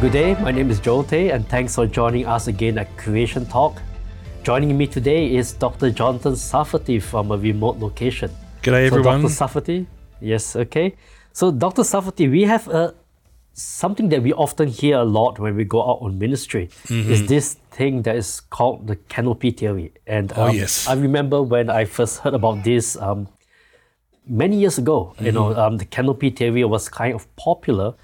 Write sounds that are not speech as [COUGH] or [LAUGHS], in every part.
Good day, my name is Joel Tay, and thanks for joining us again at Creation Talk. Joining me today is Dr. Jonathan Sarfati from a remote location. G'day, everyone. So Dr. Sarfati, yes, okay. So, Dr. Sarfati, we have a something that we often hear a lot when we go out on ministry Mm-hmm. is this thing that is called the canopy theory. And Oh, um, yes. I remember when I first heard about this um, many years ago. You know, Mm-hmm. um, the canopy theory was kind of popular,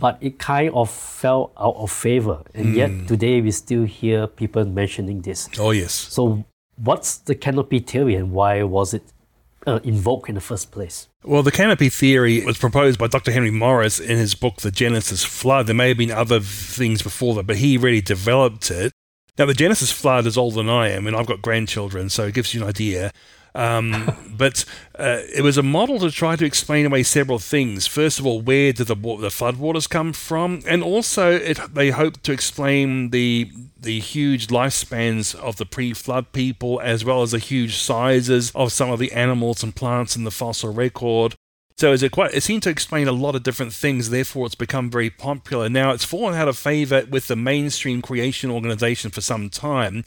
but it kind of fell out of favor. And Mm. yet today we still hear people mentioning this. Oh, yes. So, what's the canopy theory and why was it uh, invoked in the first place? Well, the canopy theory was proposed by Dr. Henry Morris in his book, The Genesis Flood. There may have been other things before that, but he really developed it. Now, the Genesis Flood is older than I am, and I've got grandchildren, so it gives you an idea. Um, but uh, it was a model to try to explain away several things. First of all, where did the, the floodwaters come from? And also, it, they hoped to explain the the huge lifespans of the pre-flood people, as well as the huge sizes of some of the animals and plants in the fossil record. So it quite? It seemed to explain a lot of different things. Therefore, it's become very popular. Now, it's fallen out of favor with the mainstream creation organization for some time,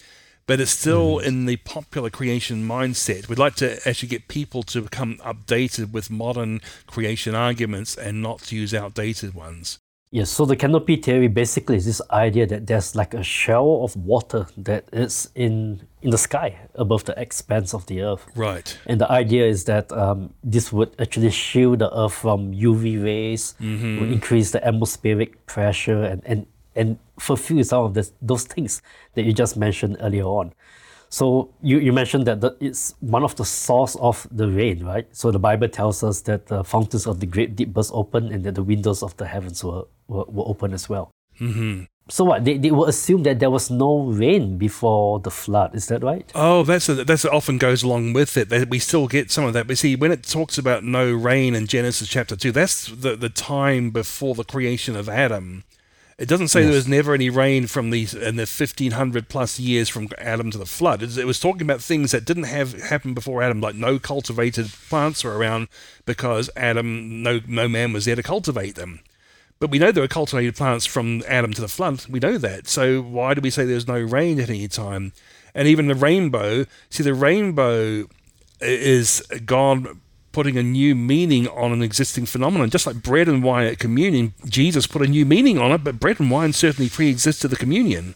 but it's still in the popular creation mindset. We'd like to actually get people to become updated with modern creation arguments and not to use outdated ones. Yes, so the canopy theory basically is this idea that there's like a shell of water that is in in the sky above the expanse of the earth. Right. And the idea is that um, this would actually shield the earth from UV rays, would increase the atmospheric pressure, and, and, and fulfill some of this, those things that you just mentioned earlier on. So you, you mentioned that the, it's one of the source of the rain, right? So the Bible tells us that the fountains of the great deep burst open and that the windows of the heavens were, were, were open as well. hmm So what? They, they will assume that there was no rain before the flood. Is that right? Oh, that's a, that's often goes along with it. We still get some of that. But see, when it talks about no rain in Genesis chapter two, that's the the time before the creation of Adam. It doesn't say there was never any rain from these in the fifteen hundred plus years from Adam to the flood. It, it was talking about things that didn't have happen before Adam, like no cultivated plants were around because Adam, no no man was there to cultivate them. But we know there were cultivated plants from Adam to the flood. We know that. So why do we say there's no rain at any time? And even the rainbow, see, the rainbow is God putting a new meaning on an existing phenomenon. Just like bread and wine at communion, Jesus put a new meaning on it, but bread and wine certainly pre existed the communion,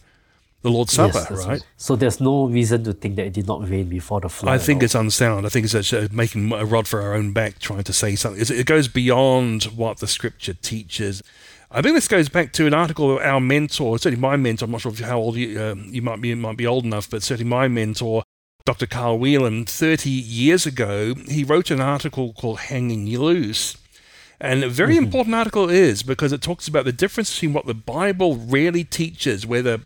the Lord's Supper, Yes, right? So there's no reason to think that it did not rain before the flood. I think it's unsound. I think it's making a rod for our own back, trying to say something. It goes beyond what the scripture teaches. I think this goes back to an article of our mentor, certainly my mentor. I'm not sure how old you, um, you might be, might be old enough, but certainly my mentor, Dr. Carl Wieland, 30 years ago, he wrote an article called Hanging Loose. And a very mm-hmm. important article is because it talks about the difference between what the Bible really teaches, whether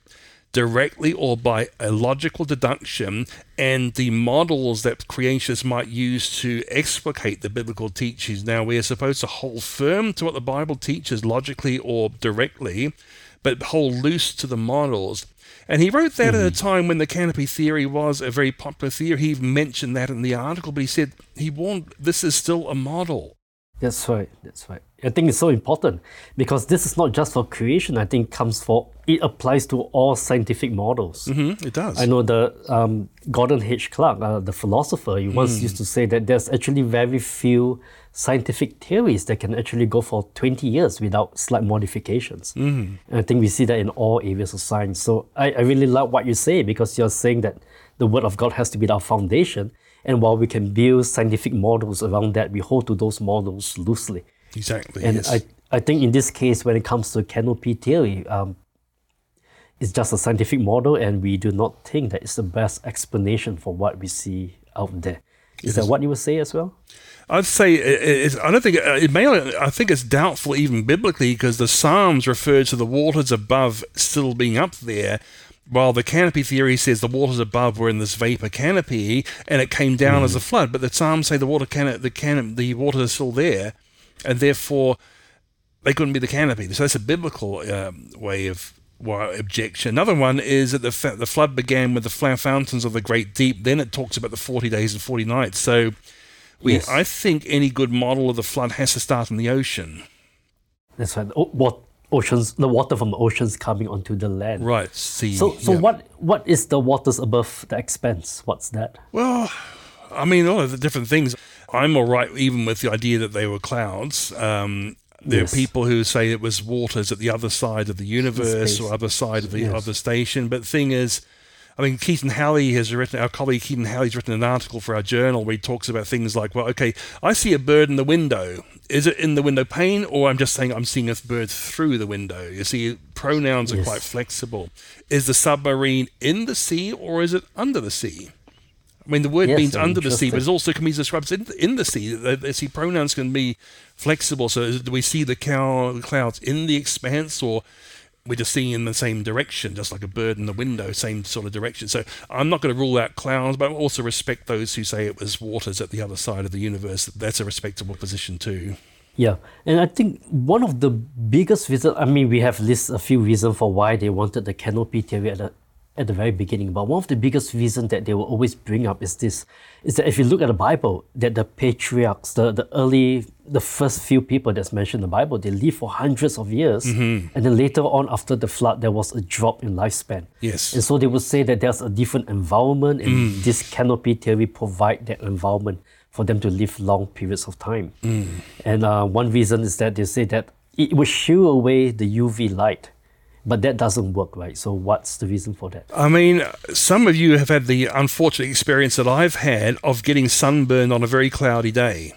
directly or by a logical deduction, and the models that creationists might use to explicate the biblical teachings. Now, we are supposed to hold firm to what the Bible teaches logically or directly, but hold loose to the models. And he wrote that at a time when the canopy theory was a very popular theory. He mentioned that in the article, but he said he warned this is still a model. That's right. That's right. I think it's so important because this is not just for creation. I think comes for it applies to all scientific models. hmm it does. I know the um, Gordon H. Clark, uh, the philosopher, he once used to say that there's actually very few scientific theories that can actually go for 20 years without slight modifications. And I think we see that in all areas of science. So I, I really love what you say because you're saying that the Word of God has to be our foundation. And while we can build scientific models around that, we hold to those models loosely. Exactly. And yes. I, I think in this case, when it comes to canopy theory, um, it's just a scientific model, and we do not think that it's the best explanation for what we see out there. Is that what you would say as well? I'd say it's, I don't think uh, it may. I think it's doubtful even biblically because the Psalms refer to the waters above still being up there, while the canopy theory says the waters above were in this vapor canopy and it came down as a flood. But the Psalms say the water can the can the waters are still there, and therefore they couldn't be the canopy. So that's a biblical um, way of well, objection. Another one is that the fa- the flood began with the fountains of the great deep. Then it talks about the forty days and forty nights. So we, Yes. I think any good model of the flood has to start in the ocean. That's right. O- wat- oceans, the water from the oceans coming onto the land. Right. See. So, so yeah. what what is the waters above the expanse? What's that? Well, I mean, all of the different things. I'm all right even with the idea that they were clouds. Um, there Yes. are people who say it was waters at the other side of the universe or other side of the Yes. other station. But the thing is, I mean, Keaton Halley has written, our colleague Keaton Halley's written an article for our journal where he talks about things like, well, okay, I see a bird in the window. Is it in the window pane, or I'm just saying I'm seeing a bird through the window? You see, pronouns are Yes. quite flexible. Is the submarine in the sea, or is it under the sea? I mean, the word Yes, means under the sea, but it also can be described in, in the sea. The, the sea pronouns can be flexible. So, do we see the, cow, the clouds in the expanse, or we're just seeing in the same direction, just like a bird in the window, same sort of direction? So, I'm not going to rule out clouds, but I also respect those who say it was waters at the other side of the universe. That's a respectable position too. Yeah, and I think one of the biggest reasons, I mean, we have listed a few reasons for why they wanted the canopy theory at the, at the very beginning, but one of the biggest reasons that they will always bring up is this, is that if you look at the Bible, that the patriarchs, the, the early, the first few people that's mentioned in the Bible, they lived for hundreds of years, Mm-hmm. and then later on after the flood, there was a drop in lifespan. Yes. And so they would say that there's a different environment, and Mm. this canopy theory provide that environment for them to live long periods of time. Mm. And uh, one reason is that they say that it will shield away the UV light, but that doesn't work, right? So what's the reason for that? I mean, some of you have had the unfortunate experience that I've had of getting sunburned on a very cloudy day.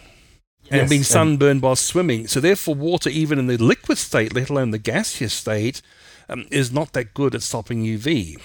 and Yes, being sunburned while swimming. So therefore, water, even in the liquid state, let alone the gaseous state, um, is not that good at stopping UV.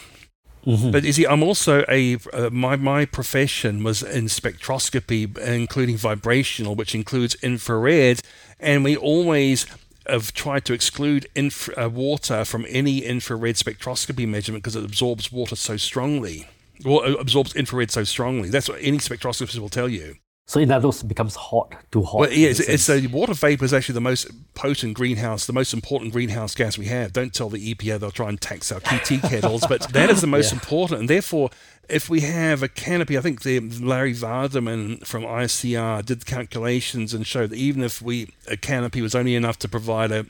Mm-hmm. But you see, I'm also a uh, my my profession was in spectroscopy, including vibrational, which includes infrared, and we always have tried to exclude inf- uh, water from any infrared spectroscopy measurement because it absorbs water so strongly. Well, absorbs infrared so strongly. That's what any spectroscopist will tell you. So in other words, becomes hot, too hot. Well, yeah, it's, it's a uh, water vapor is actually the most potent greenhouse, the most important greenhouse gas we have. Don't tell the EPA they'll try and tax our QT [LAUGHS] kettles, but that is the most Yeah. important. And therefore, if we have a canopy, I think the Larry Vardiman from ICR did calculations and showed that even if we a canopy was only enough to provide a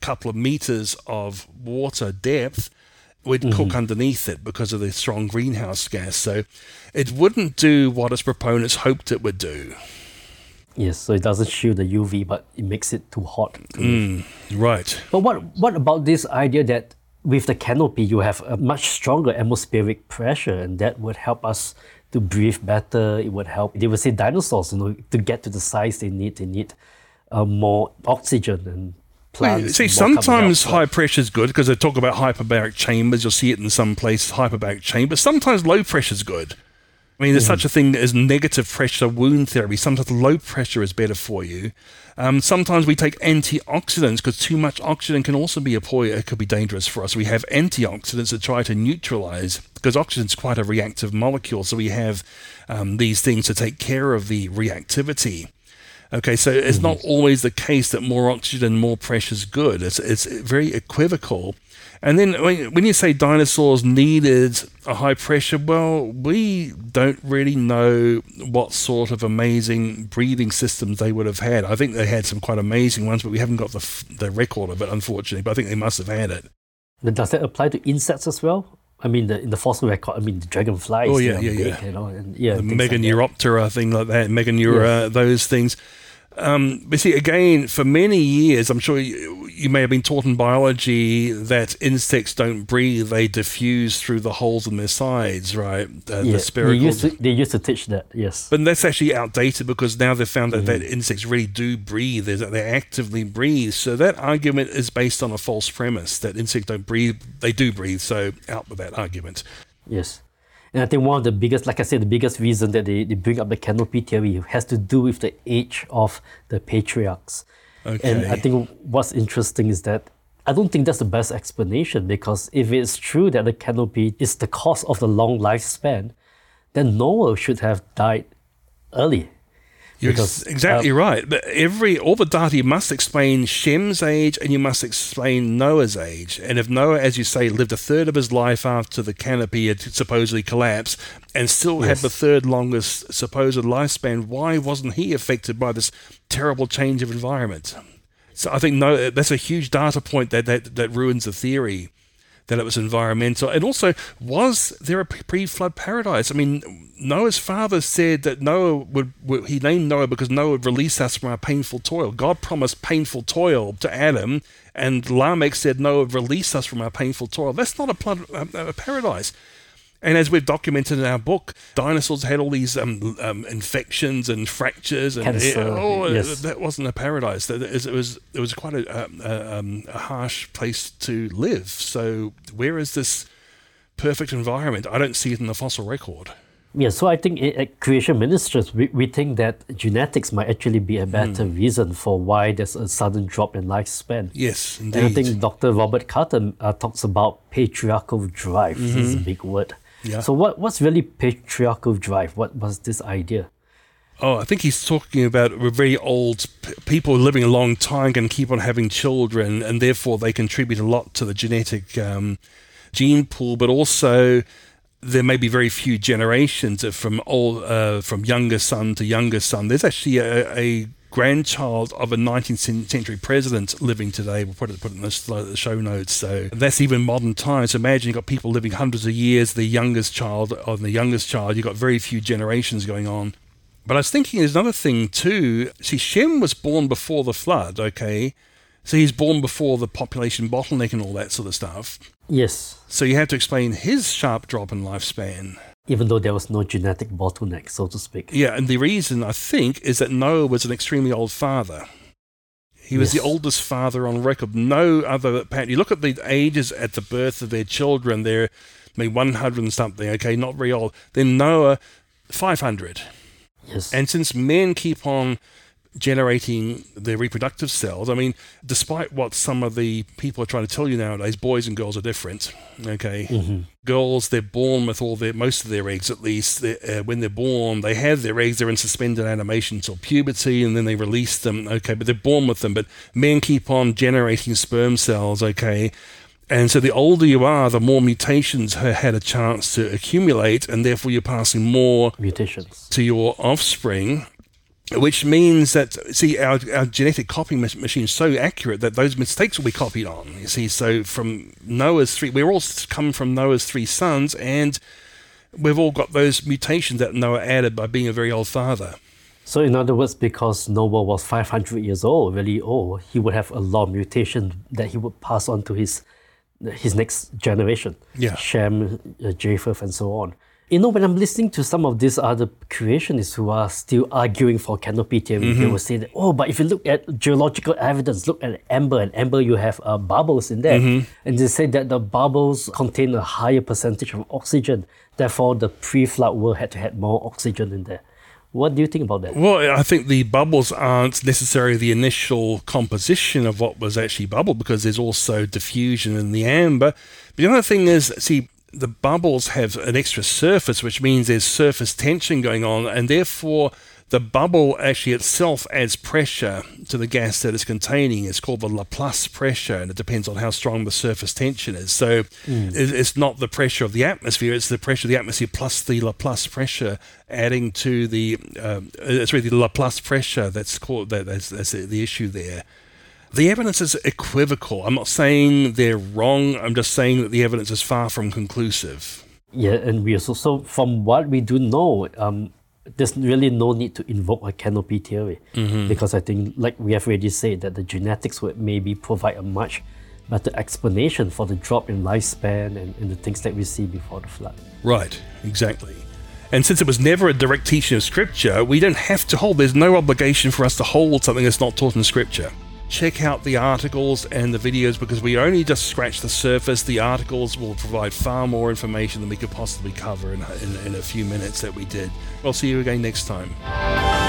couple of meters of water depth, we'd cook underneath it because of the strong greenhouse gas. So it wouldn't do what its proponents hoped it would do. yes, so it doesn't shield the UV, but it makes it too hot. to live. Right. But what what about this idea that with the canopy you have a much stronger atmospheric pressure, and that would help us to breathe better. It would help. They would say dinosaurs, you know, to get to the size they need, they need uh, more oxygen and Well, see, sometimes high pressure is good because they talk about hyperbaric chambers. You'll see it in some places, hyperbaric chamber. Sometimes low pressure is good. I mean, there's such a thing as negative pressure wound therapy. Sometimes low pressure is better for you. Um, sometimes we take antioxidants because too much oxygen can also be a poor, it could be dangerous for us. We have antioxidants that try to neutralize because oxygen is quite a reactive molecule. So we have um, these things to take care of the reactivity. Okay, so it's not mm-hmm. always the case that more oxygen, more pressure is good. It's it's very equivocal. And then when when you say dinosaurs needed a high pressure, well, we don't really know what sort of amazing breathing systems they would have had. I think they had some quite amazing ones, but we haven't got the the record of it, unfortunately. But I think they must have had it. Then does that apply to insects as well? I mean, the, in the fossil record, I mean, the dragonflies. Oh, yeah, yeah, big, yeah. You know, and, yeah, the things like thing like that, Meganeura, those things. Um, but see, again, for many years, I'm sure you, you may have been taught in biology that insects don't breathe; they diffuse through the holes in their sides, right? Uh, Yeah, the they used, to, they used to teach that, yes. But that's actually outdated because now they've found that, that Mm. insects really do breathe, that they actively breathe. So that argument is based on a false premise that insects don't breathe. They do breathe, so out with that argument. Yes. And I think one of the biggest, like I said, the biggest reason that they, they bring up the canopy theory has to do with the age of the patriarchs. Okay. And I think what's interesting is that I don't think that's the best explanation because if it's true that the canopy is the cause of the long lifespan, then Noah should have died early. You're Because, ex- exactly um, right. But every all the data you must explain Shem's age and you must explain Noah's age. And if Noah, as you say, lived a third of his life after the canopy had supposedly collapsed and still had the third longest supposed lifespan, why wasn't he affected by this terrible change of environment? So I think no, that's a huge data point that, that, that ruins the theory that it was environmental. And also, was there a pre-flood paradise? I mean, Noah's father said that Noah would, would, he named Noah because Noah would release us from our painful toil. God promised painful toil to Adam, and Lamech said Noah would release us from our painful toil. That's not a, flood, a, a paradise. And as we've documented in our book, dinosaurs had all these um, um, infections and fractures, and Cancer, it, oh, yes. that wasn't a paradise. It was it was, quite a, a, um, a harsh place to live. So where is this perfect environment? I don't see it in the fossil record. Yeah, so I think at Creation Ministries, we, we think that genetics might actually be a better Hmm. reason for why there's a sudden drop in lifespan. Yes, And I think Dr. Robert Carter uh, talks about patriarchal drive. This is a big word. Yeah. So what, what's really patriarchal drive? What was this idea? Oh, I think he's talking about we're very old p- people living a long time can keep on having children, and therefore they contribute a lot to the genetic um, gene pool. But also, there may be very few generations from old, uh, from younger son to younger son. There's actually a, a grandchild of a 19th century president living today. We'll put it put it in the the show notes. So that's even modern times. Imagine you've got people living hundreds of years. The youngest child of the youngest child. You've got very few generations going on. But I was thinking there's another thing too. See, Shem was born before the flood, okay? So he's born before the population bottleneck and all that sort of stuff. Yes, So you have to explain his sharp drop in lifespan. Even though there was no genetic bottleneck, so to speak. Yeah, and the reason I think is that Noah was an extremely old father. He was the oldest father on record. No other parent. You look at the ages at the birth of their children, they're maybe 100 and something, okay, not very old. Then Noah, 500. Yes. And since men keep on generating their reproductive cells, I mean, despite what some of the people are trying to tell you nowadays, boys and girls are different. Okay, girls they're born with all their most of their eggs at least. They- Uh, when they're born, they have their eggs. They're in suspended animation till puberty, and then they release them. Okay, but they're born with them. But men keep on generating sperm cells. Okay. And so the older you are, the more mutations ha- had a chance to accumulate, and therefore you're passing more Mutations. to your offspring, which means that see our, our genetic copying mach- machine is so accurate that those mistakes will be copied on. You see, so from Noah's three, we're all come from Noah's three sons, and we've all got those mutations that Noah added by being a very old father. So in other words, because Noah was 500 years old, really old, he would have a lot of mutation that he would pass on to his his next generation. Yeah. Shem, uh, Japheth, and so on. You know, when I'm listening to some of these other creationists who are still arguing for canopy theory, they will say that, oh, but if you look at geological evidence, look at amber, and amber you have uh, bubbles in there. And they say that the bubbles contain a higher percentage of oxygen. Therefore, the pre-flood world had to have more oxygen in there. What do you think about that? Well, I think the bubbles aren't necessarily the initial composition of what was actually bubble because there's also diffusion in the amber. But the other thing is, see, the bubbles have an extra surface, which means there's surface tension going on, and therefore the bubble actually itself adds pressure to the gas that it's containing. It's called the Laplace pressure, and it depends on how strong the surface tension is. So it- it's not the pressure of the atmosphere; it's the pressure of the atmosphere plus the Laplace pressure adding to the. Um, it's really the Laplace pressure that's called that, that's, that's the issue there. The evidence is equivocal. I'm not saying they're wrong. I'm just saying that the evidence is far from conclusive. Yeah, and we also, so from what we do know, um, there's really no need to invoke a canopy theory because I think, like we have already said, that the genetics would maybe provide a much better explanation for the drop in lifespan and, and the things that we see before the flood. Right, exactly. And since it was never a direct teaching of Scripture, we don't have to hold, there's no obligation for us to hold something that's not taught in Scripture. Check out the articles and the videos because we only just scratched the surface. The articles will provide far more information than we could possibly cover in, in, in a few minutes that we did. We'll see you again next time.